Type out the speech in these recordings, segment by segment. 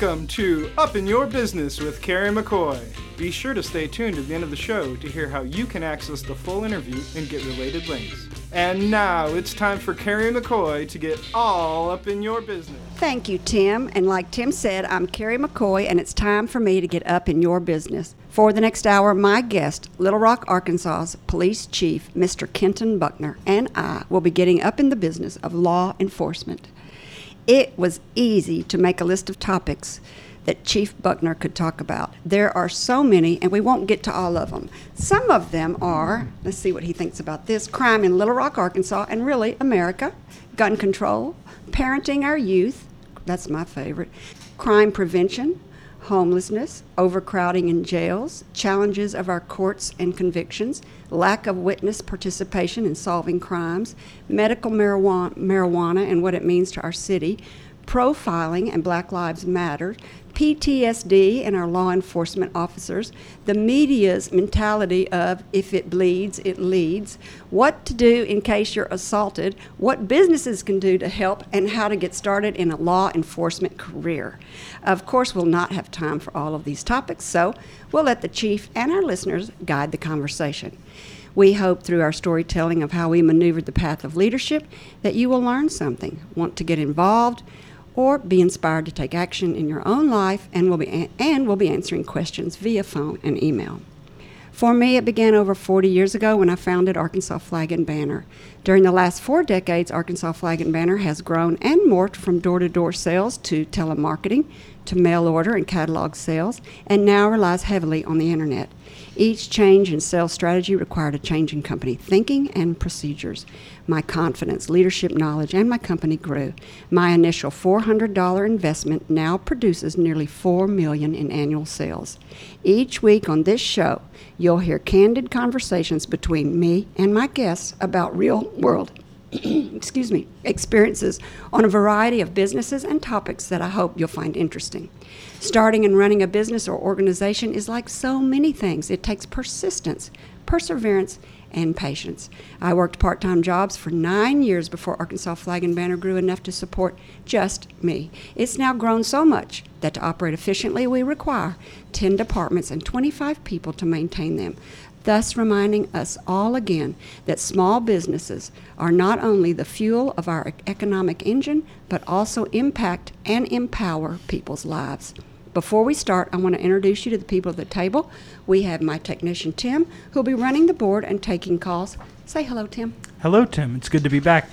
Welcome to Up in Your Business with Carrie McCoy. Be sure to stay tuned to the end of the show to hear how you can access the full interview and get related links. And now it's time for Carrie McCoy to get all up in your business. Thank you, Tim. And like Tim said, I'm Carrie McCoy, and it's time for me to get up in your business. For the next hour, my guest, Little Rock, Arkansas's Police Chief, Mr. Kenton Buckner, and I will be getting up in the business of law enforcement. It was easy to make a list of topics that Chief Buckner could talk about. There are so many, and we won't get to all of them. Some of them are, let's see what he thinks about this crime in Little Rock, Arkansas, and really America, gun control, parenting our youth, that's my favorite, crime prevention, homelessness, overcrowding in jails, challenges of our courts and convictions, lack of witness participation in solving crimes, medical marijuana, marijuana and what it means to our city, profiling and Black Lives Matter, PTSD in our law enforcement officers, the media's mentality of if it bleeds, it leads, what to do in case you're assaulted, what businesses can do to help, and how to get started in a law enforcement career. Of course, we'll not have time for all of these topics, so we'll let the chief and our listeners guide the conversation. We hope through our storytelling of how we maneuvered the path of leadership that you will learn something, want to get involved, or be inspired to take action in your own life and will be and will be answering questions via phone and email. For me, it began over 40 years ago when I founded Arkansas Flag and Banner. During the last four decades, Arkansas Flag and Banner has grown and morphed from door to door sales to telemarketing to mail order and catalog sales, and now relies heavily on the internet. Each change in sales strategy required a change in company thinking and procedures. My confidence, leadership knowledge, and my company grew. My initial $400 investment now produces nearly 4 million in annual sales. Each week on this show, you'll hear candid conversations between me and my guests about real world excuse me, experiences on a variety of businesses and topics that I hope you'll find interesting. Starting and running a business or organization is like so many things. It takes persistence, perseverance, and patience. I worked part time jobs for nine years before Arkansas Flag and Banner grew enough to support just me. It's now grown so much that to operate efficiently, we require 10 departments and 25 people to maintain them thus reminding us all again that small businesses are not only the fuel of our economic engine, but also impact and empower people's lives. Before we start, I want to introduce you to the people at the table. We have my technician, Tim, who'll be running the board and taking calls. Say hello, Tim. Hello, Tim. It's good to be back.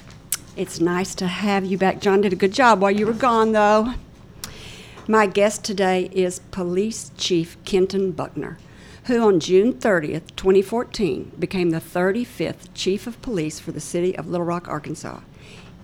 It's nice to have you back. John did a good job while you were gone, though. My guest today is Police Chief Kenton Buckner who on June 30th, 2014, became the 35th Chief of Police for the city of Little Rock, Arkansas.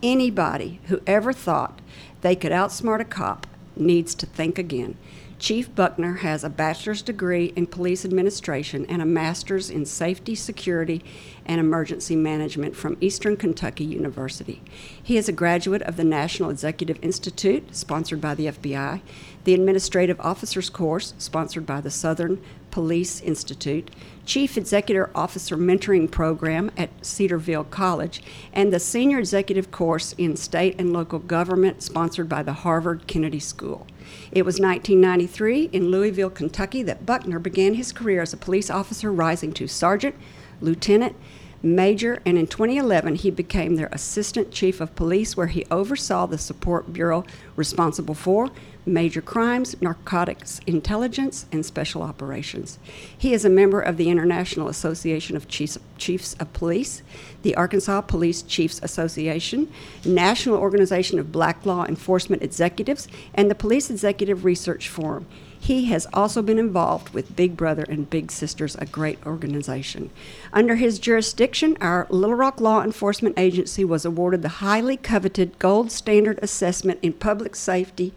Anybody who ever thought they could outsmart a cop needs to think again. Chief Buckner has a bachelor's degree in police administration and a master's in safety, security, and emergency management from Eastern Kentucky University. He is a graduate of the National Executive Institute, sponsored by the FBI, the Administrative Officers Course, sponsored by the Southern Police Institute, Chief Executive Officer Mentoring Program at Cedarville College, and the Senior Executive Course in State and Local Government, sponsored by the Harvard Kennedy School. It was 1993 in Louisville, Kentucky, that Buckner began his career as a police officer, rising to sergeant, lieutenant, major, and in 2011 he became their assistant chief of police, where he oversaw the support bureau responsible for major crimes, narcotics intelligence, and special operations. He is a member of the International Association of Chiefs, Chiefs of Police, the Arkansas Police Chiefs Association, National Organization of Black Law Enforcement Executives, and the Police Executive Research Forum. He has also been involved with Big Brother and Big Sisters, a great organization. Under his jurisdiction, our Little Rock Law Enforcement Agency was awarded the highly coveted Gold Standard Assessment in Public Safety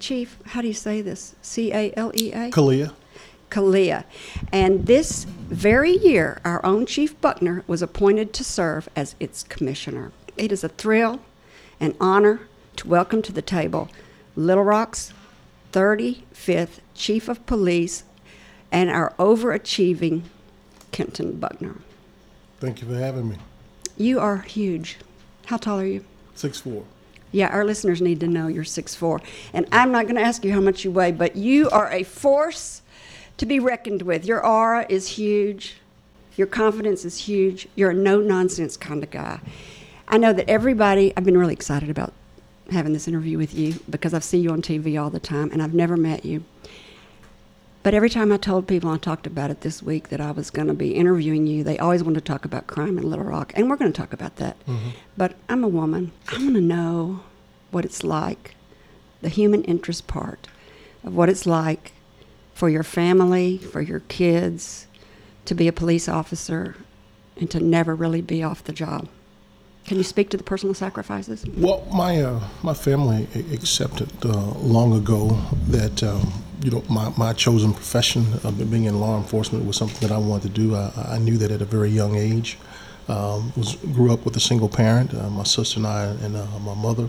Chief, how do you say this? C A L E A? Kalia. Kalia. And this very year, our own Chief Buckner was appointed to serve as its commissioner. It is a thrill and honor to welcome to the table Little Rock's 35th Chief of Police and our overachieving Kenton Buckner. Thank you for having me. You are huge. How tall are you? Six four. Yeah, our listeners need to know you're 6'4. And I'm not going to ask you how much you weigh, but you are a force to be reckoned with. Your aura is huge, your confidence is huge. You're a no nonsense kind of guy. I know that everybody, I've been really excited about having this interview with you because I've seen you on TV all the time and I've never met you. But every time I told people, I talked about it this week, that I was going to be interviewing you, they always wanted to talk about crime in Little Rock. And we're going to talk about that. Mm-hmm. But I'm a woman. I want to know what it's like, the human interest part of what it's like for your family, for your kids, to be a police officer and to never really be off the job. Can you speak to the personal sacrifices? Well, my uh, my family accepted uh, long ago that um, you know my, my chosen profession of being in law enforcement was something that I wanted to do. I, I knew that at a very young age. Um, was grew up with a single parent, uh, my sister and I, and uh, my mother.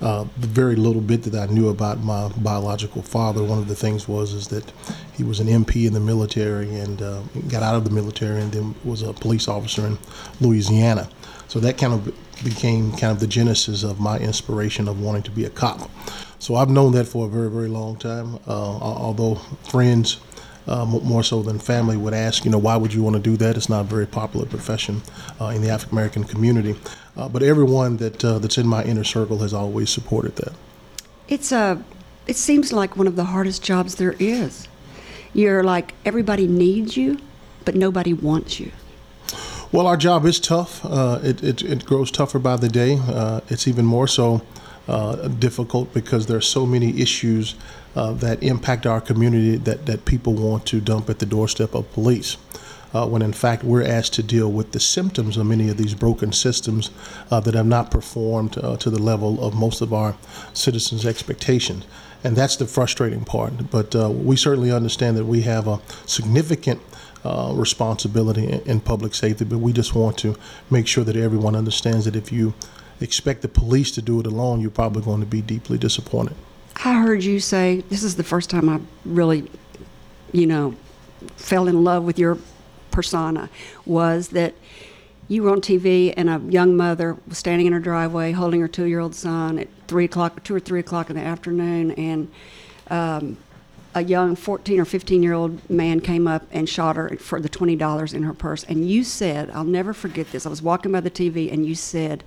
Uh, the very little bit that I knew about my biological father, one of the things was is that he was an MP in the military and uh, got out of the military and then was a police officer in Louisiana. So that kind of became kind of the genesis of my inspiration of wanting to be a cop. So I've known that for a very, very long time. Uh, although friends, uh, more so than family, would ask, you know, why would you want to do that? It's not a very popular profession uh, in the African American community. Uh, but everyone that uh, that's in my inner circle has always supported that. It's a. It seems like one of the hardest jobs there is. You're like everybody needs you, but nobody wants you. Well, our job is tough. Uh, it, it, it, grows tougher by the day. Uh, it's even more so uh, difficult because there are so many issues uh, that impact our community that, that people want to dump at the doorstep of police uh, when in fact we're asked to deal with the symptoms of many of these broken systems uh, that have not performed uh, to the level of most of our citizens' expectations. And that's the frustrating part. But uh, we certainly understand that we have a significant uh, responsibility in, in public safety, but we just want to make sure that everyone understands that if you expect the police to do it alone, you're probably going to be deeply disappointed. I heard you say this is the first time I really, you know, fell in love with your persona was that you were on TV and a young mother was standing in her driveway holding her two year old son at three o'clock, two or three o'clock in the afternoon, and um, a young 14 or 15 year old man came up and shot her for the $20 in her purse. And you said, I'll never forget this. I was walking by the TV and you said,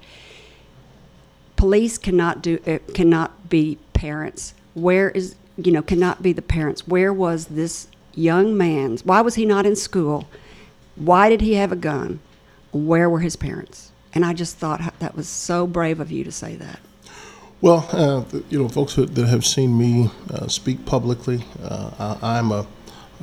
police cannot do uh, cannot be parents. Where is you know cannot be the parents? Where was this young man's? Why was he not in school? Why did he have a gun? Where were his parents? And I just thought that was so brave of you to say that. Well, uh, you know, folks that have seen me uh, speak publicly, uh, I, am a,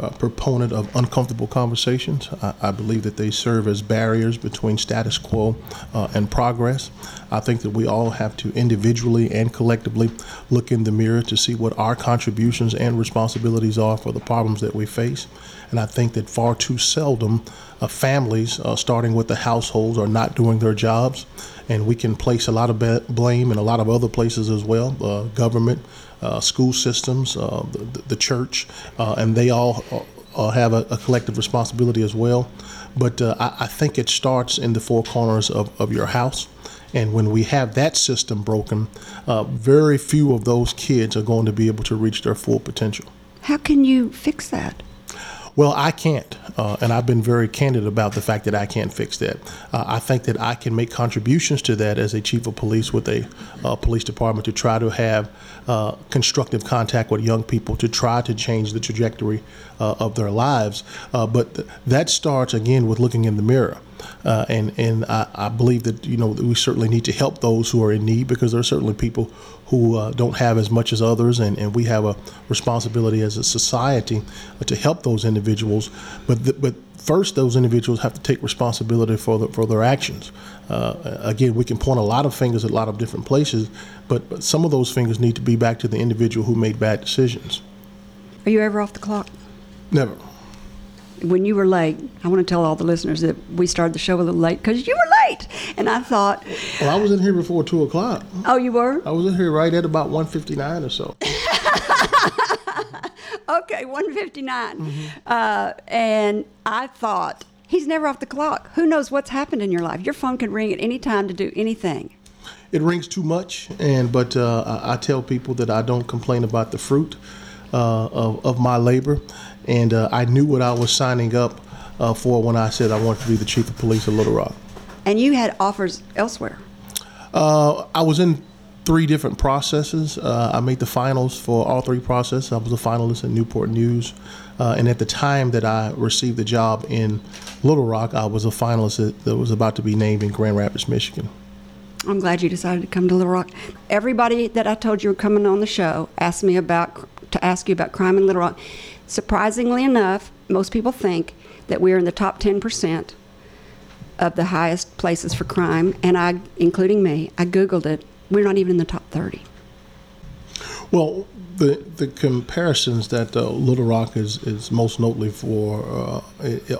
proponent of uncomfortable conversations. I, I, believe that they serve as barriers between status quo uh, and progress. I think that we all have to individually and collectively look in the mirror to see what our contributions and responsibilities are for the problems that we face. And I think that far too seldom uh, families, uh, starting with the households, are not doing their jobs. And we can place a lot of blame in a lot of other places as well uh, government, Uh, school systems, uh, the, the, church, uh, and they all uh, uh, have a, a, collective responsibility as well. But I, I, think it starts in the four corners of, of your house. And when we have that system broken, very few of those kids are going to be able to reach their full potential. How can you fix that? Well, I can't, uh, and I've been very candid about the fact that I can't fix that. Uh, I think that I can make contributions to that as a chief of police with a uh, police department to try to have uh, constructive contact with young people to try to change the trajectory uh, of their lives. Uh, but th- that starts again with looking in the mirror. Uh, and and I, I, believe that you know we certainly need to help those who are in need because there are certainly people who uh, don't have as much as others, and, and we have a responsibility as a society to help those individuals. But the, but first, those individuals have to take responsibility for the, for their actions. Uh, again, we can point a lot of fingers at a lot of different places, but, but some of those fingers need to be back to the individual who made bad decisions. Are you ever off the clock? Never when you were late, I want to tell all the listeners that we started the show a little late because you were late. And I thought, well, I was in here before two o'clock. Oh, you were? I was in here right at about one fifty nine or so. okay, one fifty nine, mm-hmm. uh, and I thought he's never off the clock. Who knows what's happened in your life? Your phone can ring at any time to do anything. It rings too much, and but uh, I, I tell people that I don't complain about the fruit uh, of, of my labor, and uh, I knew what I was signing up uh, for when I said I wanted to be the chief of police of Little Rock. And you had offers elsewhere. Uh, I was in three different processes. Uh, I made the finals for all three processes. I was a finalist in Newport News, uh, and at the time that I received the job in Little Rock, I was a finalist that, that was about to be named in Grand Rapids, Michigan. I'm glad you decided to come to Little Rock. Everybody that I told you were coming on the show asked me about to ask you about crime in Little Rock. Surprisingly enough, most people think that we're in the top 10% of the highest places for crime, and I, including me, I googled it. We're not even in the top 30. Well, the the comparisons that uh, Little Rock is, is most notably for uh,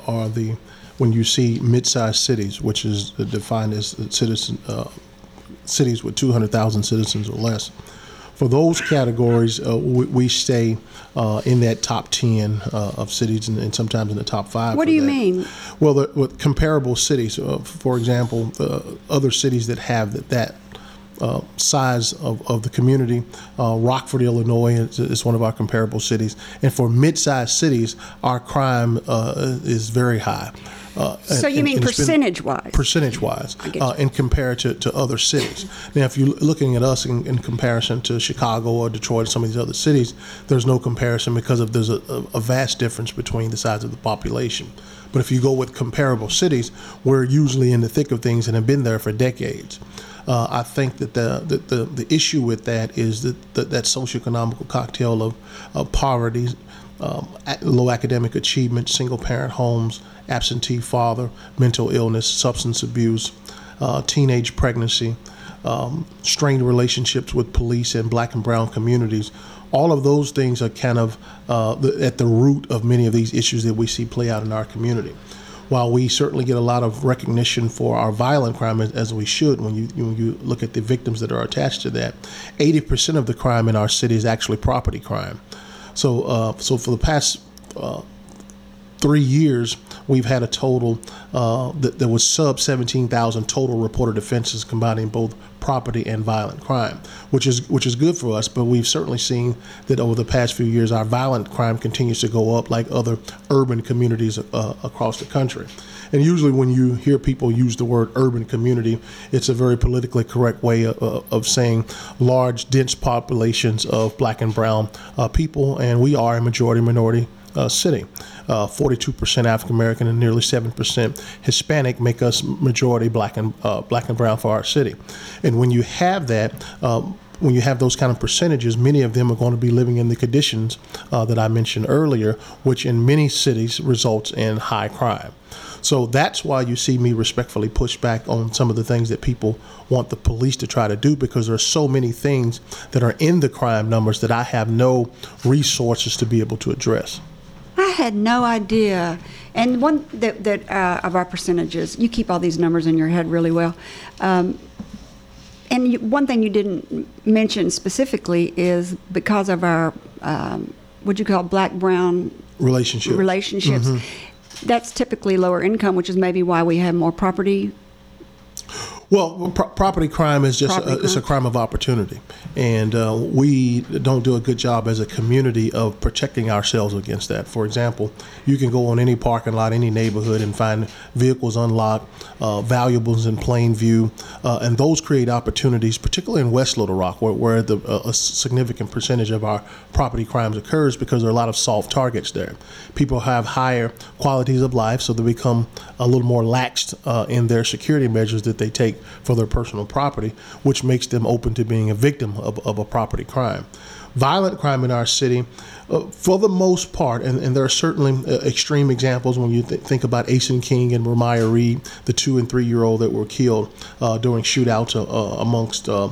are the when you see mid-sized cities, which is defined as citizen uh, cities with 200,000 citizens or less. For those categories, uh, we, we stay uh, in that top 10 uh, of cities and, and sometimes in the top five. What do you that. mean? Well, the, with comparable cities, uh, for example, the other cities that have that, that uh, size of, of the community, uh, Rockford, Illinois is, is one of our comparable cities. And for mid-sized cities, our crime uh, is very high. Uh, So and- you mean and percentage-wise? Percentage-wise, I get uh, compared to, to other cities. Now, if you're looking at us in, in comparison to Chicago or Detroit, some of these other cities, there's no comparison because of there's a, a, a vast difference between the size of the population. But if you go with comparable cities, we're usually in the thick of things and have been there for decades. Uh, I think that the, the, the, the issue with that is that that, that socioeconomic cocktail of, of poverty, um, low academic achievement, single parent homes, absentee father, mental illness, substance abuse, uh, teenage pregnancy, um, strained relationships with police and black and brown communities. All of those things are kind of uh, the, at the root of many of these issues that we see play out in our community. While we certainly get a lot of recognition for our violent crime as, we should, when you when you look at the victims that are attached to that, 80% of the crime in our city is actually property crime. So, uh, so for the past uh, three years, we've had a total uh, that there was sub 17,000 total reported offenses combining both property and violent crime, which is which is good for us. But we've certainly seen that over the past few years, our violent crime continues to go up, like other urban communities uh, across the country. And usually, when you hear people use the word urban community, it's a very politically correct way of, of saying large, dense populations of black and brown uh, people, and we are a majority minority uh, city. Uh, 42% African American and nearly 7% Hispanic make us majority black and uh, black and brown for our city. And when you have that, um, when you have those kind of percentages, many of them are going to be living in the conditions uh, that I mentioned earlier, which in many cities results in high crime. So that's why you see me respectfully push back on some of the things that people want the police to try to do because there are so many things that are in the crime numbers that I have no resources to be able to address. I had no idea. And one that, that uh, of our percentages, you keep all these numbers in your head really well. Um, and you, one thing you didn't mention specifically is because of our, um, what you call black brown Relationship. relationships. That's typically lower income, which is maybe why we have more property. Well, pro- property crime is just a, it's a crime of opportunity, and uh, we don't do a good job as a community of protecting ourselves against that. For example, you can go on any parking lot, any neighborhood, and find vehicles unlocked, uh, valuables in plain view, uh, and those create opportunities, particularly in West Little Rock, where, where the, a, a significant percentage of our property crimes occurs because there are a lot of soft targets there. People have higher qualities of life, so they become a little more laxed uh, in their security measures that they take for their personal property, which makes them open to being a victim of, of a property crime. Violent crime in our city, uh, for the most part, and, and there are certainly uh, extreme examples when you th- think about Acen King and Ramaya Reed, the two and three year old that were killed uh, during shootouts uh, uh, amongst uh,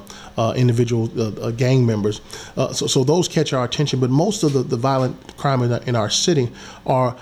individual gang members. So, so those catch our attention, but most of the, the violent crime in, in our city are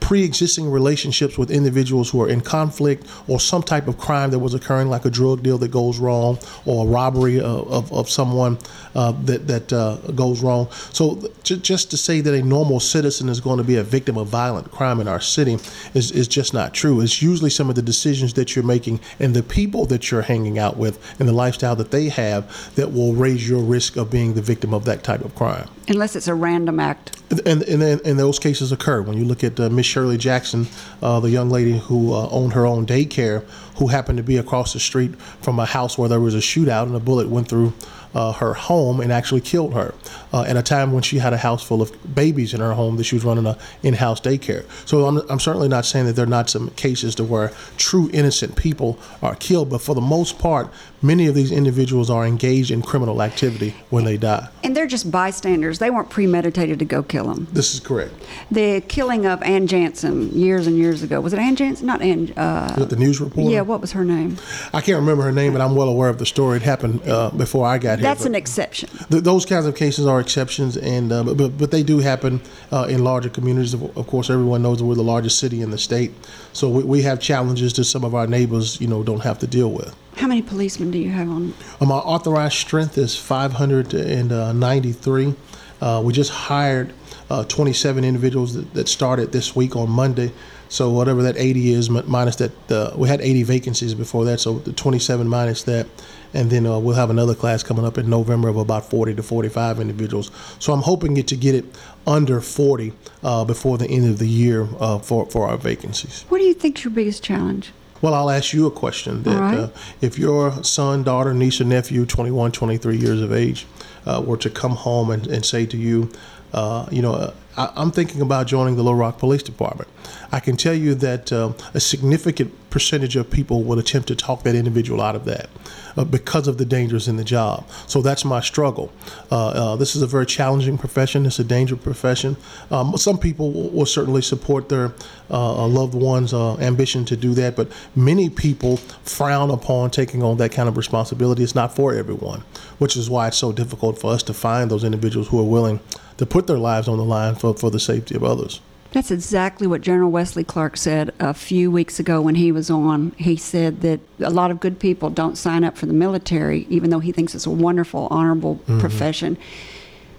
pre-existing relationships with individuals who are in conflict or some type of crime that was occurring, like a drug deal that goes wrong or a robbery of, of, of someone uh, that that uh, goes wrong. So j- just to say that a normal citizen is going to be a victim of violent crime in our city is, is just not true. It's usually some of the decisions that you're making and the people that you're hanging out with and the lifestyle that they have that will raise your risk of being the victim of that type of crime. Unless it's a random act. And, and, and those cases occur. When you look at uh, Miss Shirley Jackson, uh, the young lady who uh, owned her own daycare, who happened to be across the street from a house where there was a shootout and a bullet went through uh, her home and actually killed her uh, at a time when she had a house full of babies in her home that she was running a in-house daycare. So I'm, I'm certainly not saying that there are not some cases to where true innocent people are killed, but for the most part, many of these individuals are engaged in criminal activity when they die. And they're just bystanders. They weren't premeditated to go kill them. This is correct. The killing of Ann Jansen years and years ago was it Ann Jansen? Not Ann. Uh, the news report? yeah, what was her name? I can't remember her name, but I'm well aware of the story. It happened uh, before I got here. That's an exception. Th- those kinds of cases are exceptions, and uh, but, but but they do happen uh, in larger communities. Of, of course, everyone knows that we're the largest city in the state, so we, we have challenges that some of our neighbors, you know, don't have to deal with. How many policemen do you have on? Um, our authorized strength is 593. Uh, we just hired uh, 27 individuals that, that started this week on Monday. So whatever that 80 is minus that, uh, we had 80 vacancies before that. So the 27 minus that, and then uh, we'll have another class coming up in November of about 40 to 45 individuals. So I'm hoping it to get it under 40 uh, before the end of the year uh, for for our vacancies. What do you think's your biggest challenge? Well, I'll ask you a question. That right. uh, if your son, daughter, niece, or nephew, 21, 23 years of age, uh, were to come home and, and say to you, uh, you know, uh, I, I'm thinking about joining the Little Rock Police Department. I can tell you that um, a significant percentage of people would attempt to talk that individual out of that uh, because of the dangers in the job. So that's my struggle. Uh, uh, this is a very challenging profession. It's a dangerous profession. Um, some people will, will certainly support their uh, loved ones' uh, ambition to do that, but many people frown upon taking on that kind of responsibility. It's not for everyone, which is why it's so difficult for us to find those individuals who are willing to put their lives on the line for, for the safety of others. That's exactly what General Wesley Clark said a few weeks ago when he was on. He said that a lot of good people don't sign up for the military, even though he thinks it's a wonderful, honorable Mm-hmm. profession,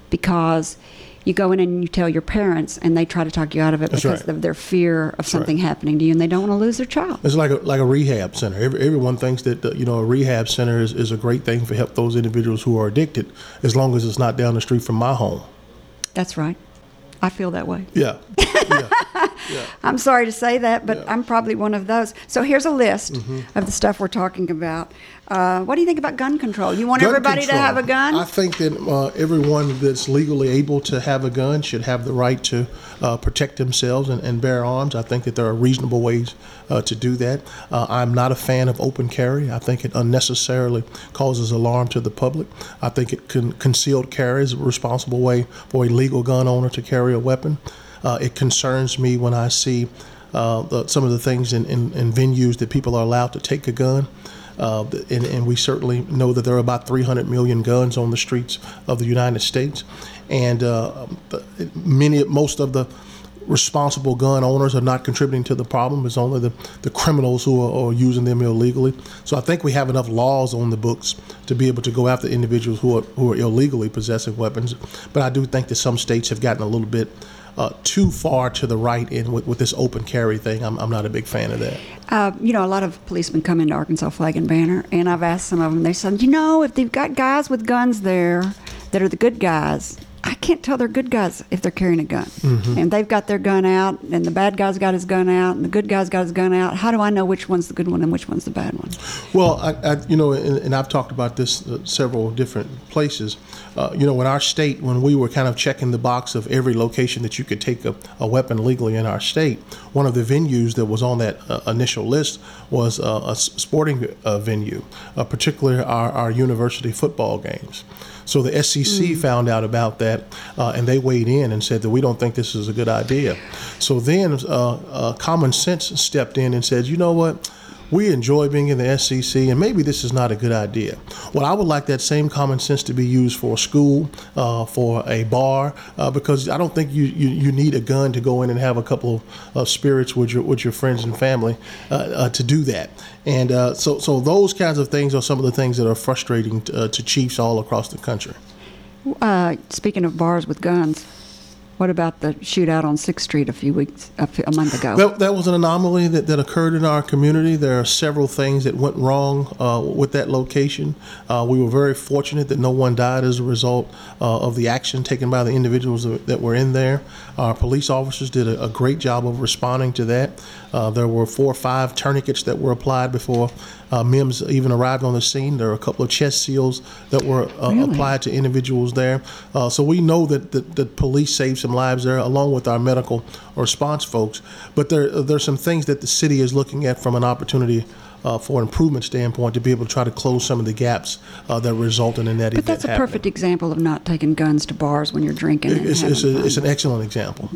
because you go in and you tell your parents, and they try to talk you out of it That's because right. of their fear of something happening to you, and they don't want to lose their child. It's like a, like a rehab center. Every, everyone thinks that uh, you know a rehab center is, is a great thing for help those individuals who are addicted, as long as it's not down the street from my home. That's right. I feel that way. Yeah, yeah. I'm sorry to say that, but Yeah. Mm-hmm. I'm probably one of those. So here's a list of the stuff we're talking about. Uh, what do you think about gun control? You want Gun everybody to have a gun? I think that uh, everyone that's legally able to have a gun should have the right to uh, protect themselves and, and bear arms. I think that there are reasonable ways uh, to do that. Uh, I'm not a fan of open carry. I think it unnecessarily causes alarm to the public. I think it can, concealed carry is a responsible way for a legal gun owner to carry a weapon. Uh, it concerns me when I see uh, the, some of the things in, in, in venues that people are allowed to take a gun. Uh, and, and we certainly know that there are about 300 million guns on the streets of the United States, and uh, many, most of the responsible gun owners are not contributing to the problem. It's only the, the criminals who are, are using them illegally. So I think we have enough laws on the books to be able to go after individuals who are who are illegally possessing weapons. But I do think that some states have gotten a little bit. Uh, too far to the right in with, with this open carry thing. I'm, I'm not a big fan of that. Uh, you know, a lot of policemen come into Arkansas Flag and Banner, and I've asked some of them. They said, you know, if they've got guys with guns there that are the good guys, I can't tell they're good guys if they're carrying a gun. Mm-hmm. And they've got their gun out, and the bad guy's got his gun out, and the good guy's got his gun out. How do I know which one's the good one and which one's the bad one? Well, I, I, you know, and, and I've talked about this uh, several different places. Uh, you know, in our state, when we were kind of checking the box of every location that you could take a, a weapon legally in our state, one of the venues that was on that uh, initial list was uh, a sporting uh, venue, uh, particularly our, our university football games. So the SEC found out about that, uh, and they weighed in and said that we don't think this is a good idea. So then, uh, uh, common sense stepped in and said, you know what? We enjoy being in the SEC, and maybe this is not a good idea. Well, I would like that same common sense to be used for a school, uh, for a bar, uh, because I don't think you, you, you need a gun to go in and have a couple of spirits with your with your friends and family uh, uh, to do that. And uh, so so those kinds of things are some of the things that are frustrating to, uh, to chiefs all across the country. Speaking of bars with guns, what about the shootout on Sixth Street a few weeks, a month ago? That, that was an anomaly that, that occurred in our community. There are several things that went wrong uh, with that location. Uh, we were very fortunate that no one died as a result uh, of the action taken by the individuals that, that were in there. Our police officers did a, a great job of responding to that. Uh, there were four or five tourniquets that were applied before uh, MEMS even arrived on the scene. There are a couple of chest seals that were uh, Really? applied to individuals there. Uh, so we know that the, the police saved some lives there, along with our medical response folks. But there there's some things that the city is looking at from an opportunity. Uh, for an improvement standpoint, to be able to try to close some of the gaps uh, that resulted in that but event. that's a happening. perfect example of not taking guns to bars when you're drinking. It's, it's, a, it's an excellent example.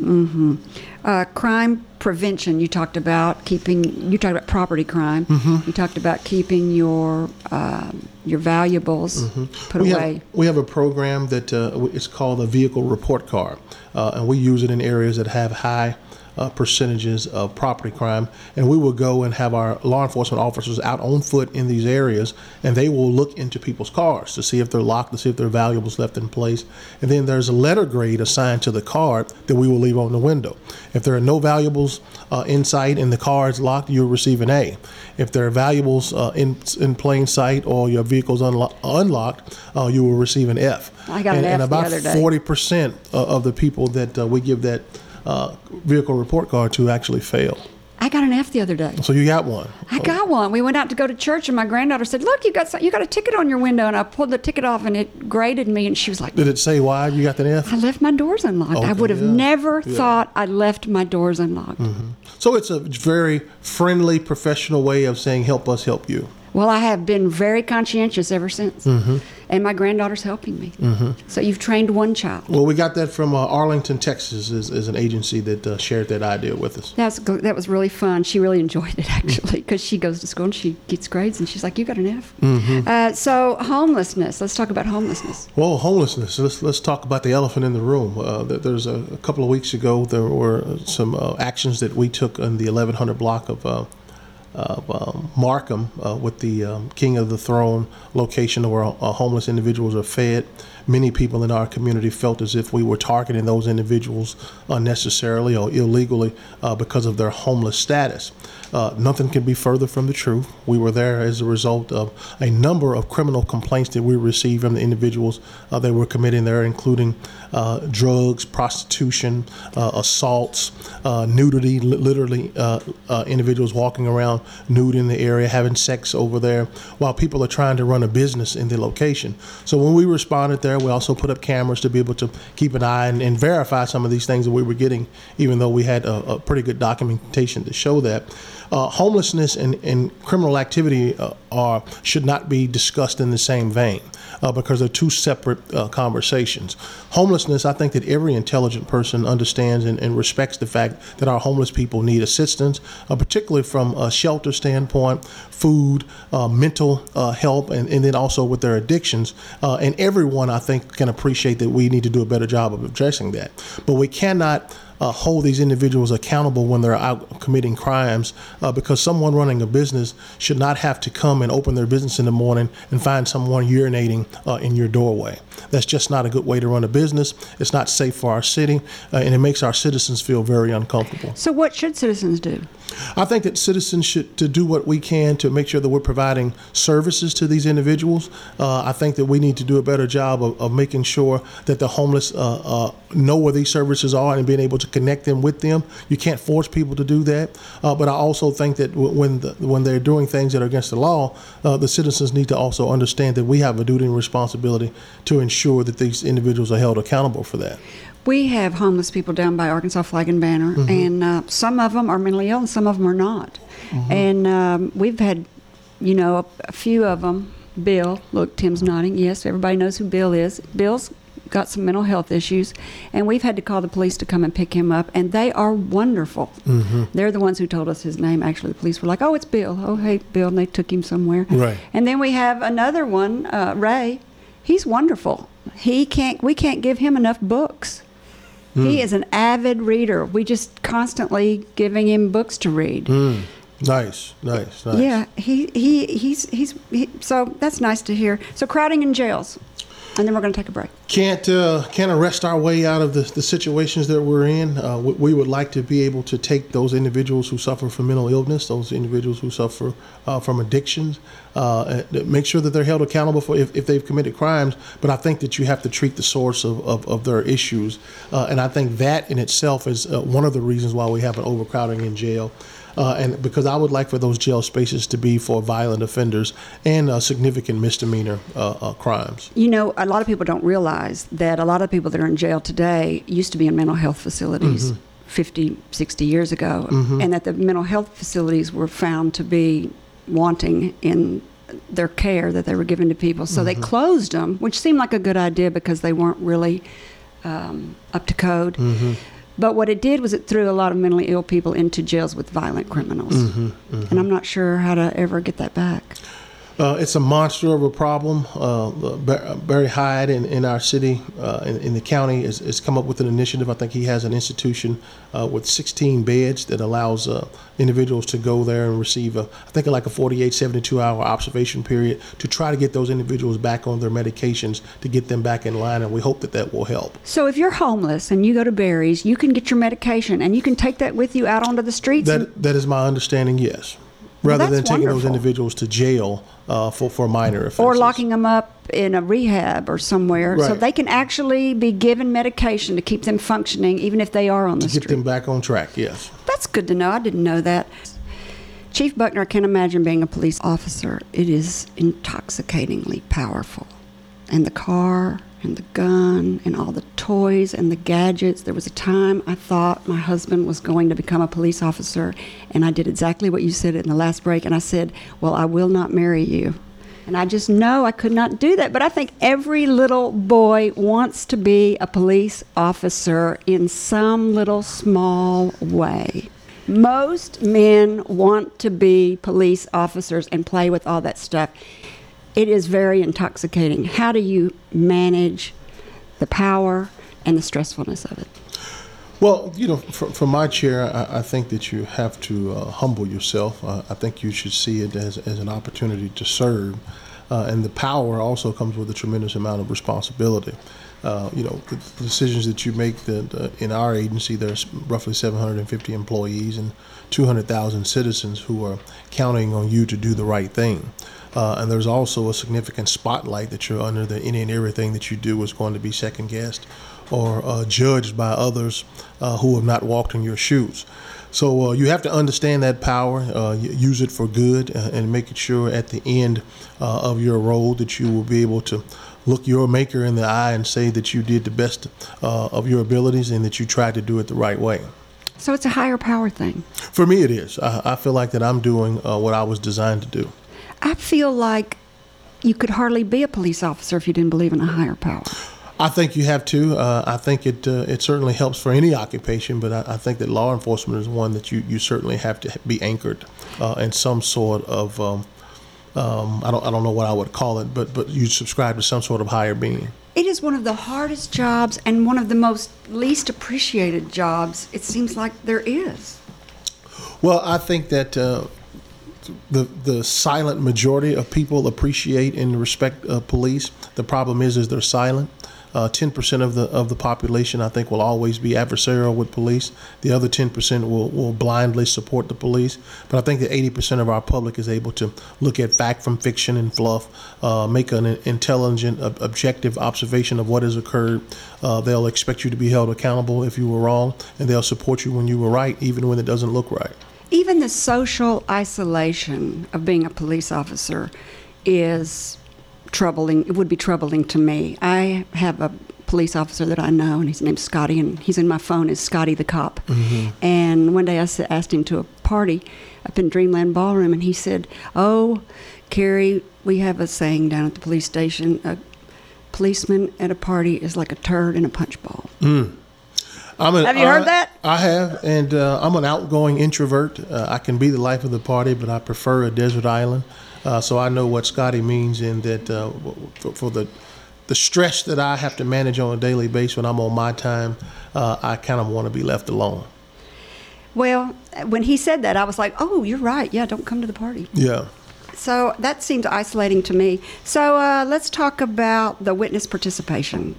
Uh, crime prevention. You talked about keeping. You talked about property crime. Mm-hmm. You talked about keeping your um your valuables put Mm-hmm. we away. Have, we have a program that uh, it's called the Vehicle Report Card, uh, and we use it in areas that have high uh, percentages of property crime. And we will go and have our law enforcement officers out on foot in these areas, and they will look into people's cars to see if they're locked, to see if there are valuables left in place. And then there's a letter grade assigned to the card that we will leave on the window. If there are no valuables uh, in sight and the car is locked, you'll receive an A. If there are valuables uh, in in plain sight or your vehicle's unlo- unlocked, uh, you will receive an F. I got an and, F and about forty percent of the people that uh, we give that uh, vehicle report card to actually fail. I got an F the other day. So you got one. I got one. We went out to go to church, and my granddaughter said, "Look, you got some, you got a ticket on your window." And I pulled the ticket off, and it graded me. And she was like, Did it say why you got the F? "I left my doors unlocked. I would have yeah. never Yeah. thought I left my doors unlocked." So it's a very friendly, professional way of saying "help us, help you." Well, I have been very conscientious ever since, Mm-hmm. and my granddaughter's helping me. So you've trained one child. Well, we got that from uh, Arlington, Texas, is, is an agency that uh, shared that idea with us. That's that was really fun. She really enjoyed it actually because she goes to school and she gets grades and she's like, "You got an F." Mm-hmm. Uh, so homelessness. Let's talk about homelessness. Well, homelessness. Let's let's talk about the elephant in the room. Uh, there's a, a couple of weeks ago there were some uh, actions that we took on the 1100 block of. Uh, Markham uh, with the um, King of the Throne location where uh, homeless individuals are fed. Many people in our community felt as if we were targeting those individuals unnecessarily or illegally uh, because of their homeless status. Uh, nothing can be further from the truth. We were there as a result of a number of criminal complaints that we received from the individuals uh, that were committing there, including uh, drugs, prostitution, uh, assaults, uh, nudity, literally uh, individuals walking around nude in the area, having sex over there, while people are trying to run a business in the location. So when we responded there, we also put up cameras to be able to keep an eye and, and verify some of these things that we were getting, even though we had a, a pretty good documentation to show that. Uh, homelessness and, and criminal activity uh, are should not be discussed in the same vein uh, because they're two separate uh, conversations. Homelessness, I think that every intelligent person understands and, and respects the fact that our homeless people need assistance, uh, particularly from a shelter standpoint, food, uh, mental help, and, and then also with their addictions. And everyone, I think, can appreciate that we need to do a better job of addressing that. But we cannot uh, hold these individuals accountable when they're out committing crimes uh, because someone running a business should not have to come and open their business in the morning and find someone urinating uh, in your doorway. That's just not a good way to run a business. It's not safe for our city, uh, and it makes our citizens feel very uncomfortable. So what should citizens do? I think that citizens should to do what we can to make sure that we're providing services to these individuals. Uh, I think that we need to do a better job of, of making sure that the homeless uh, uh, know where these services are and being able to connect them with them. You can't force people to do that, uh, but I also think that w- when the, when they're doing things that are against the law, uh, the citizens need to also understand that we have a duty and responsibility to ensure that these individuals are held accountable for that. We have homeless people down by Arkansas Flag and Banner, Mm-hmm. and uh, some of them are mentally ill, and some of them are not. Mm-hmm. And um, we've had, you know, a, a few of them. Bill, look, Tim's nodding. Yes, everybody knows who Bill is. Bill's got some mental health issues, and we've had to call the police to come and pick him up, and they are wonderful. Mm-hmm. They're the ones who told us his name. Actually, the police were like, "Oh, it's Bill. Oh, hey, Bill," and they took him somewhere. Right. And then we have another one, uh, Ray. He's wonderful. He can't. We can't give him enough books. He is an avid reader. We just constantly giving him books to read. Mm. Nice, nice, nice. Yeah, he, he he's he's he, so that's nice to hear. So crowding in jails, and then we're going to take a break. Can't uh, can't arrest our way out of the, the situations that we're in. Uh, we, we would like to be able to take those individuals who suffer from mental illness, those individuals who suffer uh, from addictions, uh, make sure that they're held accountable for if, if they've committed crimes. But I think that you have to treat the source of, of, of their issues, uh, and I think that in itself is uh, one of the reasons why we have an overcrowding in jail. Uh, and because I would like for those jail spaces to be for violent offenders and uh, significant misdemeanor uh, uh, crimes. You know, a lot of people don't realize that a lot of people that are in jail today used to be in mental health facilities. 50, 60 years ago, and that the mental health facilities were found to be wanting in their care that they were giving to people. So they closed them, which seemed like a good idea because they weren't really um, up to code. But what it did was it threw a lot of mentally ill people into jails with violent criminals. Mm-hmm, mm-hmm. And I'm not sure how to ever get that back. Uh, it's a monster of a problem. Uh, Barry Hyde in, in our city, uh, in, in the county, has, has come up with an initiative. I think he has an institution uh, with 16 beds that allows uh, individuals to go there and receive, a, I think, like a 48, 72 hour observation period to try to get those individuals back on their medications to get them back in line. And we hope that that will help. So if you're homeless and you go to Barry's, you can get your medication and you can take that with you out onto the streets. and- That, that is my understanding, yes. Rather than that's taking those individuals to jail uh, for, for minor offenses. or locking them up in a rehab or somewhere so they can actually be given medication to keep them functioning even if they are on the to get them back on track, yes. That's good to know. I didn't know that. Chief Buckner, I can't imagine being a police officer. It is intoxicatingly powerful. And the car and the gun and all the toys and the gadgets. There was a time I thought my husband was going to become a police officer, and I did exactly what you said in the last break. And I said, Well, I will not marry you. And I just know I could not do that. But I think every little boy wants to be a police officer in some little small way. Most men want to be police officers and play with all that stuff. It is very intoxicating. How do you manage the power and the stressfulness of it? Well, you know, from, from my chair, I, I think that you have to uh, humble yourself. Uh, I think you should see it as, as an opportunity to serve. Uh, and the power also comes with a tremendous amount of responsibility. Uh, you know, the, decisions that you make that uh, in our agency, there's roughly 750 employees and 200,000 citizens who are counting on you to do the right thing. Uh, and there's also a significant spotlight that you're under that any and everything that you do is going to be second guessed or uh, judged by others uh, who have not walked in your shoes. So uh, you have to understand that power, uh, use it for good, uh, and make it sure at the end uh, of your role that you will be able to look your maker in the eye and say that you did the best uh, of your abilities and that you tried to do it the right way. So it's a higher power thing. For me, it is. I, I feel like that I'm doing uh, what I was designed to do. I feel like you could hardly be a police officer if you didn't believe in a higher power. I think you have to. Uh, I think it uh, it certainly helps for any occupation, but I, I think that law enforcement is one that you, you certainly have to be anchored uh, in some sort of um, um, I don't I don't know what I would call it, but but you subscribe to some sort of higher being. It is one of the hardest jobs and one of the most least appreciated jobs it seems like there is. Well, I think that uh, the the silent majority of people appreciate and respect uh, police. The problem is, is they're silent. Uh, Ten percent of the of the population, I think, will always be adversarial with police. The other ten percent will will blindly support the police. But I think that eighty percent of our public is able to look at fact from fiction and fluff, uh, make an intelligent, ob- objective observation of what has occurred. Uh, they'll expect you to be held accountable if you were wrong, and they'll support you when you were right, even when it doesn't look right. Even the social isolation of being a police officer is troubling. It would be troubling to me. I have a police officer that I know, and his name's Scotty, and he's in my phone as Scotty the cop. Mm-hmm. And one day I asked him to a party up in Dreamland Ballroom, and he said, "Oh, Carrie, we have a saying down at the police station: a policeman at a party is like a turd in a punch bowl. Mm. I'm an, Have you heard I- that? I have, and uh, I'm an outgoing introvert. Uh, I can be the life of the party, but I prefer a desert island. Uh, so I know what Scotty means in that uh, for, for the the stress that I have to manage on a daily basis when I'm on my time. Uh, I kind of want to be left alone. Well, when he said that, I was like, oh, you're right. Yeah, don't come to the party. Yeah. So that seems isolating to me. So uh, let's talk about the witness participation.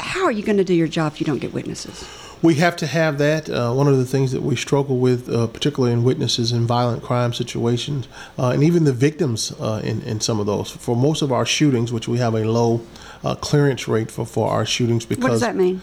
How are you going to do your job if you don't get witnesses? We have to have that. Uh, one of the things that we struggle with, uh, particularly in witnesses in violent crime situations, uh, and even the victims uh, in, in some of those. For most of our shootings, which we have a low uh, clearance rate for, for our shootings because What does that mean?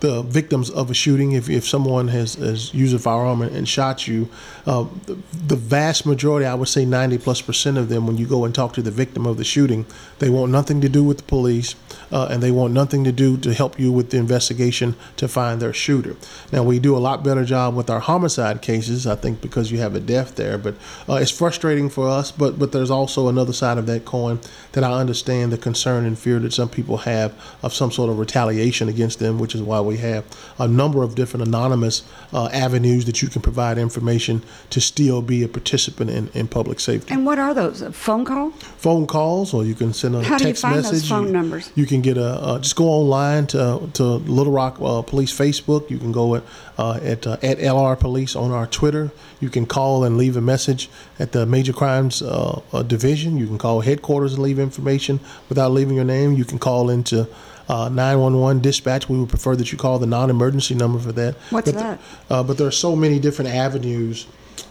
The, the victims of a shooting, if, if someone has, has used a firearm and, and shot you, uh, the, the vast majority, I would say 90 plus percent of them, when you go and talk to the victim of the shooting, they want nothing to do with the police uh, and they want nothing to do to help you with the investigation to find their shooter. Now, we do a lot better job with our homicide cases, I think, because you have a death there, but uh, it's frustrating for us, but, but there's also another side of that coin that I understand the concern and fear that some people have of some sort of retaliation against them, which is why we have a number of different anonymous uh, avenues that you can provide information to still be a participant in, in public safety. And what are those? A phone call? phone calls, or you can send a How do you text find those message. phone you, numbers? You can get a uh, just go online to to Little Rock uh, Police Facebook. You can go at uh, at uh, at LR Police on our Twitter. You can call and leave a message at the Major Crimes uh, Division. You can call headquarters and leave information without leaving your name. You can call into uh, 911 dispatch. We would prefer that you call the non-emergency number for that. What's But that? uh, but there are so many different avenues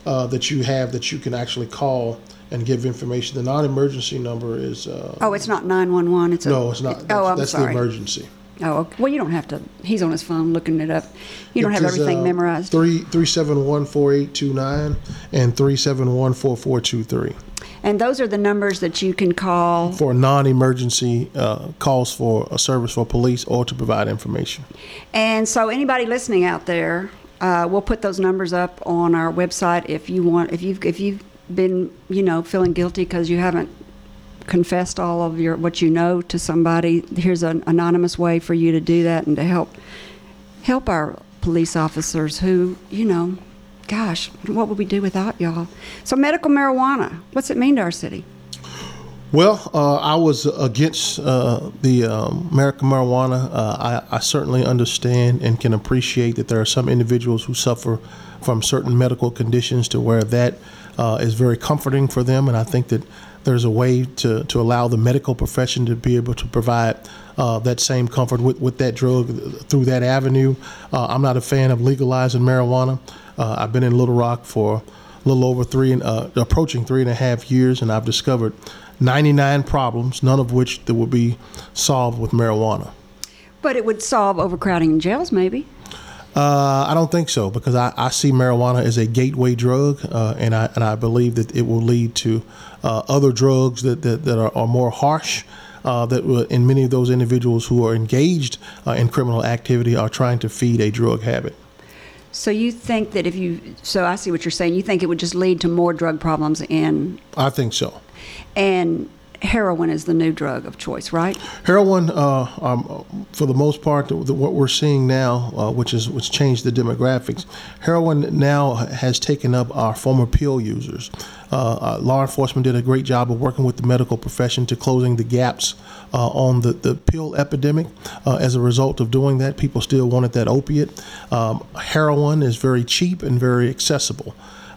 uh, that you have that you can actually call and give information. The non-emergency number is uh, Oh, it's not 911. It's a, no, it's not. That's, oh, I'm that's sorry. the emergency. Oh, okay. well, you don't have to. He's on his phone looking it up. You don't have It is, everything uh, memorized. Three three seven one four eight two nine and three seven one four four two three And those are the numbers that you can call. for non-emergency uh, calls for a service for police or to provide information. And so, anybody listening out there, uh, we'll put those numbers up on our website if you want. If you've if you've been, you know, feeling guilty because you haven't confessed all of your what you know to somebody, here's an anonymous way for you to do that and to help help our police officers who, you know, gosh, what would we do without y'all? So, medical marijuana, what's it mean to our city? Well, uh, I was against uh, the um, American marijuana. Uh, I, I certainly understand and can appreciate that there are some individuals who suffer from certain medical conditions to where that uh, is very comforting for them, and I think that there's a way to, to allow the medical profession to be able to provide uh, that same comfort with, with that drug through that avenue. Uh, I'm not a fan of legalizing marijuana. Uh, I've been in Little Rock for a little over three and uh, approaching three and a half years, and I've discovered 99 problems, none of which that will be solved with marijuana. But it would solve overcrowding in jails, maybe. Uh, I don't think so because I, I see marijuana as a gateway drug, uh, and I and I believe that it will lead to uh, other drugs that that, that are, are more harsh. Uh, that in many of those individuals who are engaged uh, in criminal activity are trying to feed a drug habit. So you think that if you, so I see what you're saying. You think it would just lead to more drug problems in, I think so. and heroin is the new drug of choice, right? Heroin, uh, um, for the most part, the, the, what we're seeing now, uh, which is which changed the demographics, heroin now has taken up our former pill users. Uh, uh, law enforcement did a great job of working with the medical profession to closing the gaps uh, on the, the pill epidemic. Uh, as a result of doing that, people still wanted that opiate. Um, heroin is very cheap and very accessible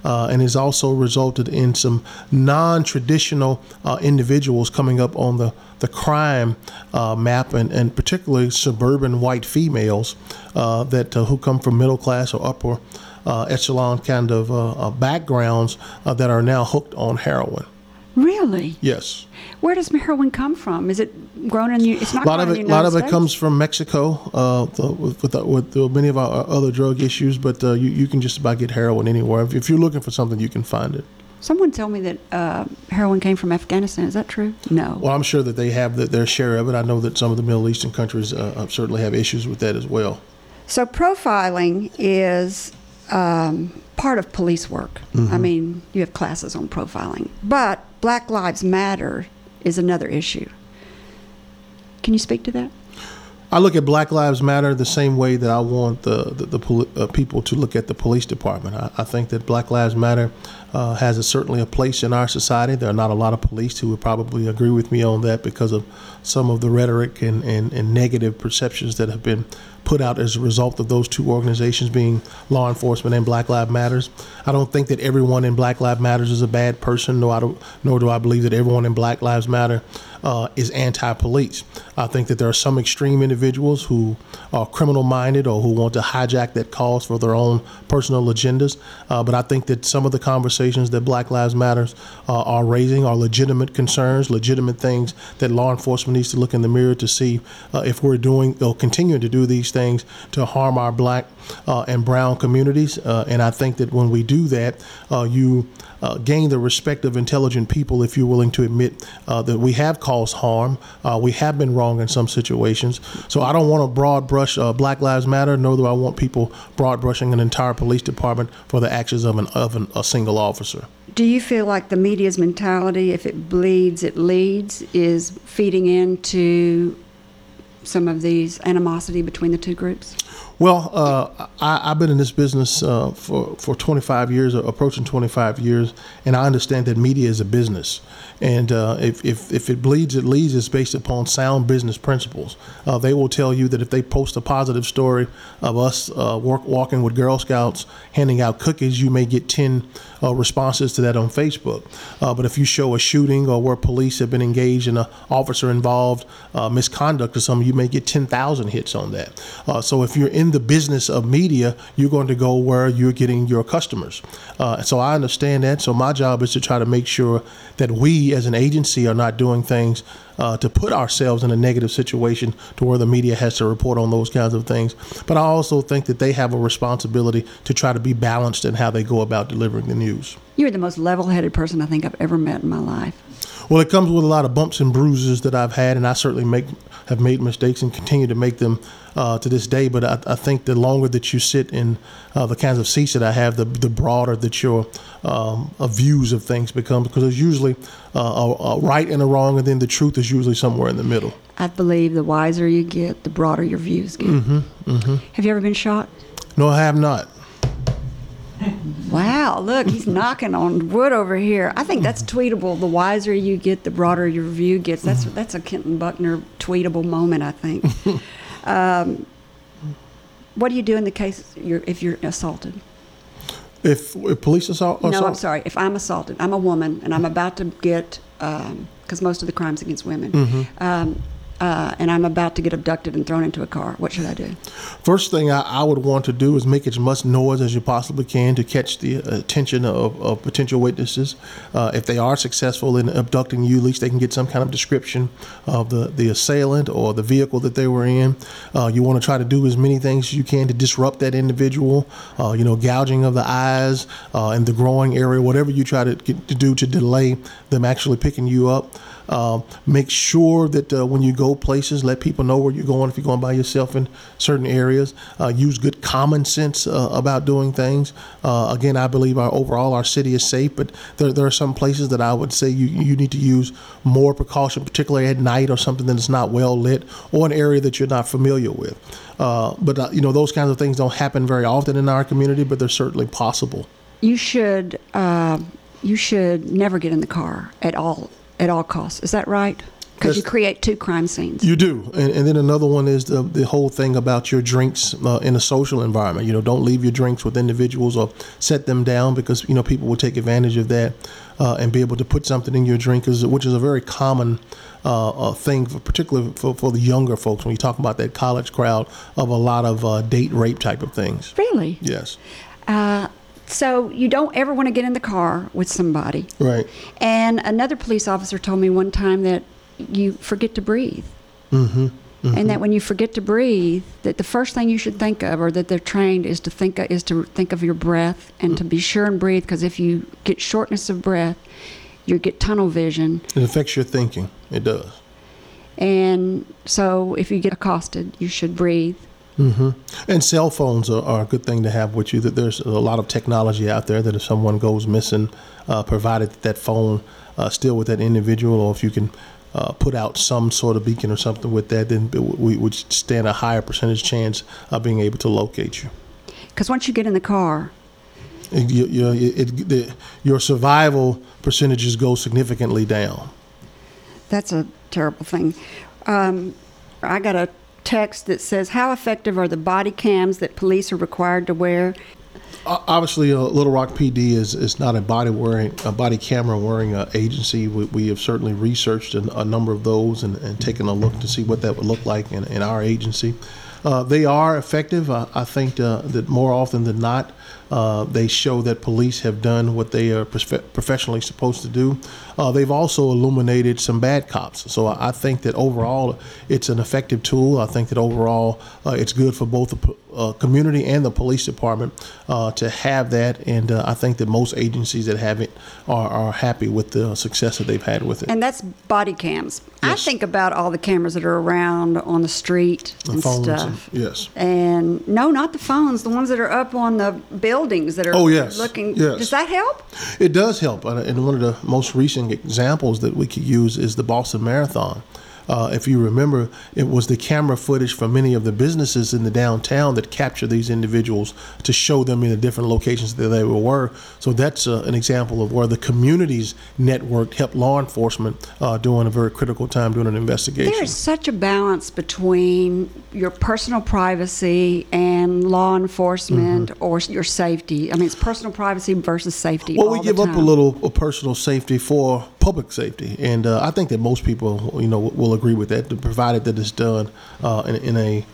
uh, and has also resulted in some non-traditional uh, individuals coming up on the the crime uh, map, and, and particularly suburban white females uh, that uh, who come from middle class or upper uh, echelon kind of backgrounds that are now hooked on heroin. Really? Yes. Where does heroin come from? Is it grown in the? It's not A lot of it, the lot of it comes from Mexico uh, with, with, the, with many of our other drug issues, but uh, you, you can just about get heroin anywhere. If, if you're looking for something, you can find it. Someone told me that uh, heroin came from Afghanistan. Is that true? No. Well, I'm sure that they have the, their share of it. I know that some of the Middle Eastern countries uh, certainly have issues with that as well. So profiling is um, part of police work. Mm-hmm. I mean, you have classes on profiling, but Black Lives Matter is another issue. Can you speak to that? I look at Black Lives Matter the same way that I want the the, the poli- uh, people to look at the police department. I, I think that Black Lives Matter uh, has a, certainly a place in our society. There are not a lot of police who would probably agree with me on that because of some of the rhetoric and, and, and negative perceptions that have been put out as a result of those two organizations being law enforcement and Black Lives Matters. I don't think that everyone in Black Lives Matters is a bad person, nor, I don't, nor do I believe that everyone in Black Lives Matter uh, is anti-police. I think that there are some extreme individuals who are criminal-minded or who want to hijack that cause for their own personal agendas. Uh, but I think that some of the conversations that Black Lives Matters uh, are raising are legitimate concerns, legitimate things that law enforcement needs to look in the mirror to see uh, if we're doing or continuing to do these things to harm our black uh, and brown communities. Uh, and I think that when we do that, you uh, gain the respect of intelligent people if you're willing to admit uh, that we have caused harm, uh, we have been wrong in some situations. So I don't want to broad brush uh, Black Lives Matter, nor do I want people broad brushing an entire police department for the actions of, an, of an, a single officer. Do you feel like the media's mentality, if it bleeds, it leads, is feeding into some of these animosity between the two groups? Well, uh, I, have been in this business uh, for, for 25 years, approaching 25 years, and I understand that media is a business. And uh, if, if, if it bleeds, it leads, it's based upon sound business principles. Uh, they will tell you that if they post a positive story of us uh, work, walking with Girl Scouts, handing out cookies, you may get 10 uh, responses to that on Facebook. Uh, but if you show a shooting or where police have been engaged in an officer involved uh, misconduct or something, you may get 10,000 hits on that. so if you're in the business of media, you're going to go where you're getting your customers. so I understand that. So my job is to try to make sure that we as an agency are not doing things uh, to put ourselves in a negative situation to where the media has to report on those kinds of things. But I also think that they have a responsibility to try to be balanced in how they go about delivering the news. You're the most level headed person I think I've ever met in my life. Well, it comes with a lot of bumps and bruises that I've had, and I certainly make have made mistakes and continue to make them uh, to this day. But I, I, think the longer that you sit in uh, the kinds of seats that I have, the, the broader that your um, uh, views of things become, because there's usually uh, a, a, right and a wrong, and then the truth is usually somewhere in the middle. I believe the wiser you get, the broader your views get. Mm-hmm, mm-hmm. Have you ever been shot? No, I have not. Wow, look, he's knocking on wood over here. I think that's tweetable. The wiser you get, the broader your view gets. That's that's a Kenton Buckner tweetable moment, I think. um, what do you do in the case you're, if you're assaulted? If, if police assault, assault? No, I'm sorry. If I'm assaulted, I'm a woman, and I'm about to get because um, most of the crimes against women. Mm-hmm. Um, uh, and I'm about to get abducted and thrown into a car. What should I do? First thing I, I, would want to do is make as much noise as you possibly can to catch the attention of, of potential witnesses. Uh, if they are successful in abducting you, at least they can get some kind of description of the, the assailant or the vehicle that they were in. Uh, you want to try to do as many things as you can to disrupt that individual. Uh, you know, gouging of the eyes uh, in the growing area, whatever you try to, get, to do to delay them actually picking you up. Uh, make sure that uh, when you go places, let people know where you're going. If you're going by yourself in certain areas, uh, use good common sense uh, about doing things. Uh, again, I believe our overall our city is safe, but there, there are some places that I would say you, you need to use more precaution, particularly at night or something that is not well lit or an area that you're not familiar with. But you know those kinds of things don't happen very often in our community, but they're certainly possible. You should you should never get in the car at all at all costs. Is that right? Because you create two crime scenes. You do, and, and, then another one is the the whole thing about your drinks uh, in a social environment. You know, don't leave your drinks with individuals or set them down because you know people will take advantage of that uh, and be able to put something in your drink, which is a very common uh, uh, thing, for, particularly for, for the younger folks. When you talk about that college crowd of a lot of uh, date rape type of things. Really? Yes. So you don't ever want to get in the car with somebody. Right. And another police officer told me one time that you forget to breathe. Mm-hmm. Mm-hmm. And that when you forget to breathe, that the first thing you should think of, or that they're trained, is to think of, is to think of your breath and mm-hmm. to be sure and breathe. Because if you get shortness of breath, you get tunnel vision. It affects your thinking. It does. And so, if you get accosted, you should breathe. Mm-hmm. And cell phones are, are, a good thing to have with you. That there's a lot of technology out there that if someone goes missing, uh, provided that, that phone uh, still with that individual, or if you can uh, put out some sort of beacon or something with that, then we would stand a higher percentage chance of being able to locate you. Because once you get in the car, And you, you, it, the, your survival percentages go significantly down. that's a terrible thing. Um, I got a text that says, How effective are the body cams that police are required to wear? Obviously, uh, Little Rock PD is, is not a body wearing a body camera wearing uh, agency. We, we have certainly researched a, a number of those and, and taken a look to see what that would look like in, in our agency. Uh, they are effective. I think uh, that more often than not, uh, they show that police have done what they are prof- professionally supposed to do. Uh, they've also illuminated some bad cops. So I I think that overall, it's an effective tool. I think that overall, uh, it's good for both the p- uh, community and the police department uh, to have that. And uh, I think that most agencies that have it are, are happy with the success that they've had with it. And that's body cams. I think about all the cameras that are around on the street and phones and- stuff. yes. And no, not the phones, the ones that are up on the buildings that are Oh, yes. looking. Yes. Does that help? It does help, and one of the most recent examples that we could use is the Boston Marathon. Uh, if you remember, it was the camera footage from many of the businesses in the downtown that captured these individuals to show them in the different locations that they were. So that's uh, an example of where the community's network helped law enforcement uh, during a very critical time during an investigation. There is such a balance between your personal privacy and law enforcement or your safety. I mean, it's personal privacy versus safety. Mm-hmm. Well, we give up a little personal safety for public safety, and uh, I think that most people, you know, will agree with that, provided that it's done uh, in, in a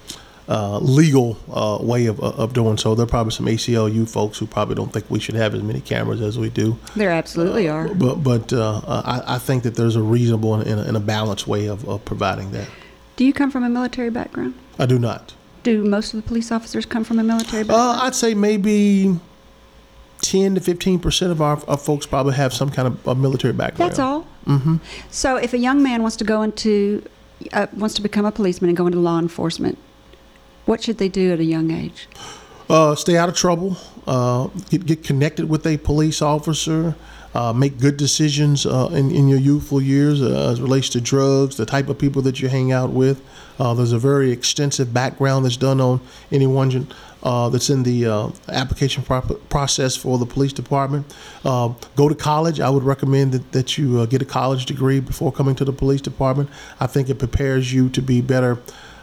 uh, legal uh, way of, of doing so. There are probably some ACLU folks who probably don't think we should have as many cameras as we do, There absolutely are. but but uh, I, I think that there's a reasonable and, and, a, balanced way of, of providing that. Do you come from a military background? I do not. Do most of the police officers come from a military Uh, background? I'd say maybe. 10 to 15 percent of our, our folks probably have some kind of a military background. That's all. Mm-hmm. So, if a young man wants to go into, uh, wants to become a policeman and go into law enforcement, what should they do at a young age? Uh, stay out of trouble. Uh, get, get connected with a police officer. Uh, make good decisions uh, in, in your youthful years uh, as it relates to drugs, the type of people that you hang out with. Uh, there's a very extensive background that's done on anyone uh, that's in the uh, application pro- process for the police department. Uh, go to college. I would recommend that, that you uh, get a college degree before coming to the police department. I think it prepares you to be better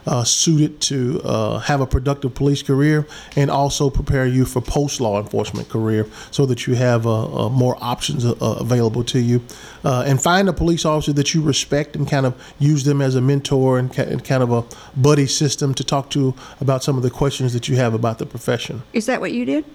uh, suited to uh, have a productive police career and also prepare you for post law enforcement career so that you have uh, uh, more options uh, available to you. Uh, and find a police officer that you respect and kind of use them as a mentor and, ca- and kind of a buddy system to talk to about some of the questions that you have about the profession. Is that what you did?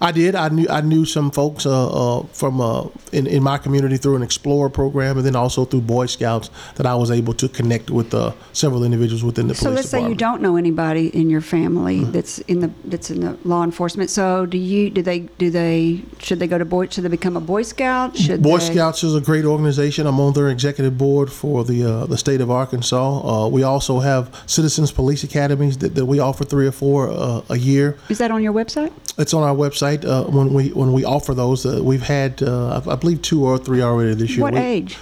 I did. I knew I knew some folks uh, uh, from uh, in in my community through an Explorer program, and then also through Boy Scouts that I was able to connect with uh, several individuals within the So police let's say you. Mm-hmm. don't know anybody in your family that's in the that's in the law enforcement. So do you do they do they should they go to boy should they become a boy scout? Should Boy they, Scouts is a great organization. I'm on their executive board for the uh, the state of Arkansas. Uh, we also have citizens police academies that, that we offer three or four uh, a year. Is that on your website? It's on our website. Uh, when we when we offer those, uh, we've had uh, I, I believe two or three already this year. What We- age?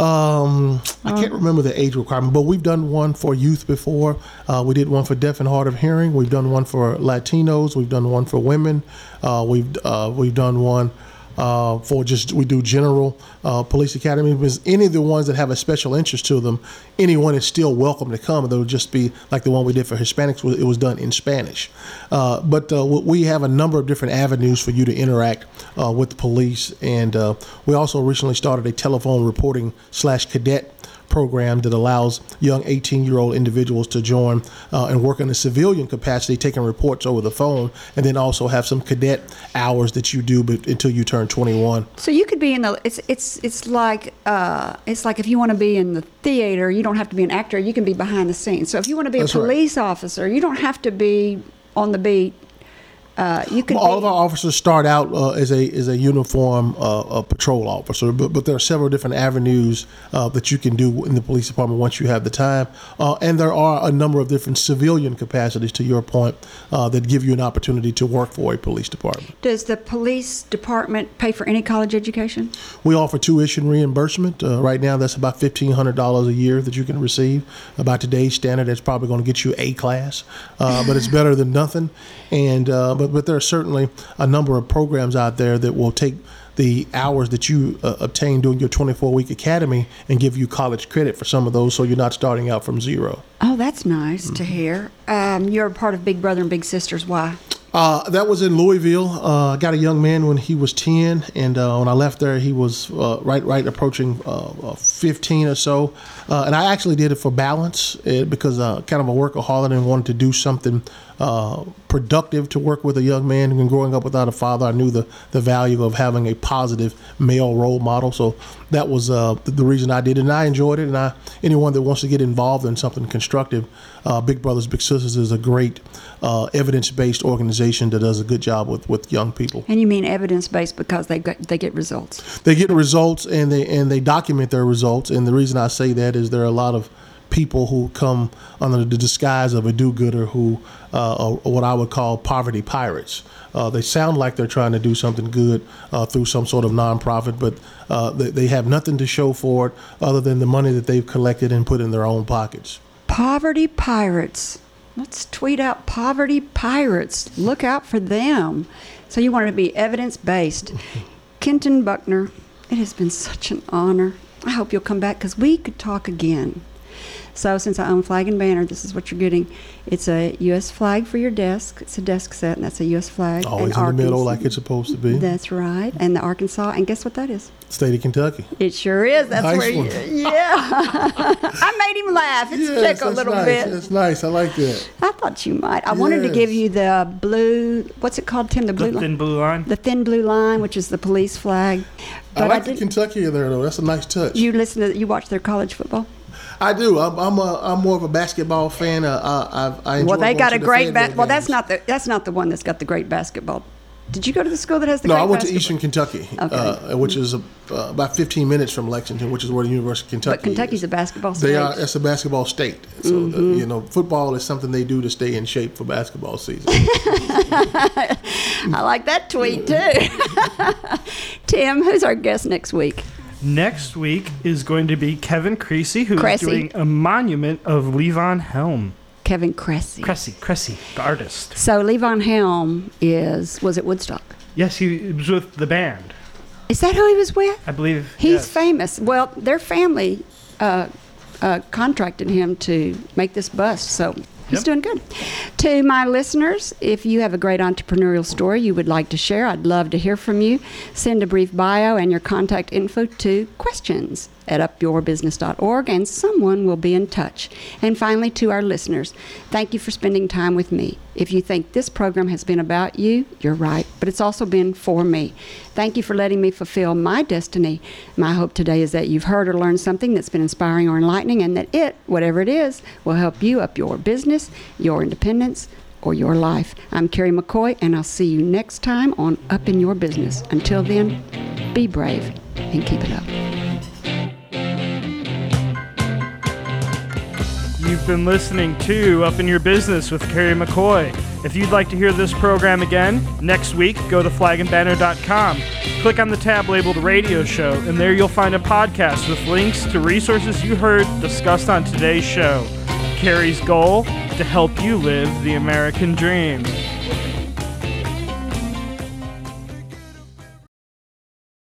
Um, I can't remember the age requirement, but we've done one for youth before. Uh, we did one for deaf and hard of hearing. We've done one for Latinos. We've done one for women. Uh, we've uh, we've done one uh, for just we do general uh, police academy. Because any of the ones that have a special interest to them, anyone is still welcome to come. They'll just be like the one we did for Hispanics. It was done in Spanish, uh, but uh, we have a number of different avenues for you to interact uh, with the police, and uh, we also recently started a telephone reporting slash cadet program that allows young 18 year old individuals to join uh, and work in a civilian capacity, taking reports over the phone, and then also have some cadet hours that you do but, until you turn 21. So you could be in the it's it's it's like uh, it's like if you want to be in the theater, you don't have to be an actor. You can be behind the scenes. So if you want to be That's a right. police officer, you don't have to be on the beat Uh, you could All be- of our officers start out uh, as a as a uniform uh, a patrol officer, but, but there are several different avenues uh, that you can do in the police department once you have the time, uh, and there are a number of different civilian capacities. To your point, uh, that give you an opportunity to work for a police department. Does the police department pay for any college education? We offer tuition reimbursement. Uh, right now, that's about fifteen hundred dollars a year that you can receive. By today's standard, that's probably going to get you A class, uh, but it's better than nothing. And uh, but but there are certainly a number of programs out there that will take the hours that you uh, obtain during your 24 week academy and give you college credit for some of those, so you're not starting out from zero. Oh, that's nice Mm-hmm. to hear. Um, you're a part of Big Brother and Big Sisters. Why? Uh, that was in Louisville. Uh, I got a young man when he was 10, and uh, when I left there, he was uh, right, right approaching uh, uh, 15 or so. Uh, and I actually did it for balance uh, because uh, kind of a workaholic and wanted to do something uh, productive to work with a young man. And growing up without a father, I knew the, the value of having a positive male role model. So that was uh, the, reason I did it, and I enjoyed it. And I, anyone that wants to get involved in something constructive, uh, Big Brothers Big Sisters is a great uh, evidence-based organization that does a good job with, with young people. And you mean evidence based because they get they get results. They get results and they and they document their results. And the reason I say that is there are a lot of people who come under the disguise of a do-gooder who uh, are what I would call poverty pirates. Uh, they sound like they're trying to do something good uh, through some sort of nonprofit, but uh, they, they have nothing to show for it other than the money that they've collected and put in their own pockets. Poverty pirates. Let's tweet out poverty pirates. Look out for them. So you want to be evidence based. Kenton Buckner, it has been such an honor. I hope you'll come back because we could talk again. So since I own Flag and Banner, this is what you're getting. It's a U.S. flag for your desk. It's a desk set, and that's a U.S. flag. Always And in the middle, like it's supposed to be. That's right. And the Arkansas, and guess what that is? State of Kentucky. It sure is. That's Nice where you, one. yeah. I made him laugh. It's Yes, check a that's little nice. bit. That's nice. I like that. I thought you might. I wanted to give you the blue. What's it called, Tim? The blue The line. thin blue line. The thin blue line, which is the police flag. I But like I the did. Kentucky there though. That's a nice touch. You listen to. You watch their college football. I do. I'm I'm, a, I'm more of a basketball fan. Uh, I, I, I enjoy Well, they got a great. Ba- well, that's not the. That's not the one that's got the great basketball. Did you go to the school that has the? No, I went to? Eastern Kentucky, Okay. uh, which is uh, about 15 minutes from Lexington, which is where the University of Kentucky. But Kentucky's is. a basketball They are. It's a basketball state. So the, you know, football is something they do to stay in shape for basketball season. I like that tweet too. Tim, who's our guest next week? Next week is going to be Kevin Creasy, who's Cressy. doing a monument of Levon Helm. Kevin Cressy. Cressy, Cressy, the artist. So Levon Helm is was at Woodstock. Yes, he was with the band. Is that who he was with? I believe. He's yes. famous. Well, their family uh, uh, contracted him to make this bust, so he's Yep. doing good. To my listeners, if you have a great entrepreneurial story you would like to share, I'd love to hear from you. Send a brief bio and your contact info to questions at upyourbusiness.org, and someone will be in touch. And finally, to our listeners, thank you for spending time with me. If you think this program has been about you, you're right, but it's also been for me. Thank you for letting me fulfill my destiny. My hope today is that you've heard or learned something that's been inspiring or enlightening, and that it, whatever it is, will help you up your business, your independence, or your life. I'm Carrie McCoy, and I'll see you next time on Up in Your Business. Until then, be brave and keep it up. You've been listening to Up in Your Business with Carrie McCoy. If you'd like to hear this program again, next week, go to flagandbanner.com. Click on the tab labeled Radio Show, and there you'll find a podcast with links to resources you heard discussed on today's show. Carrie's goal? To help you live the American dream.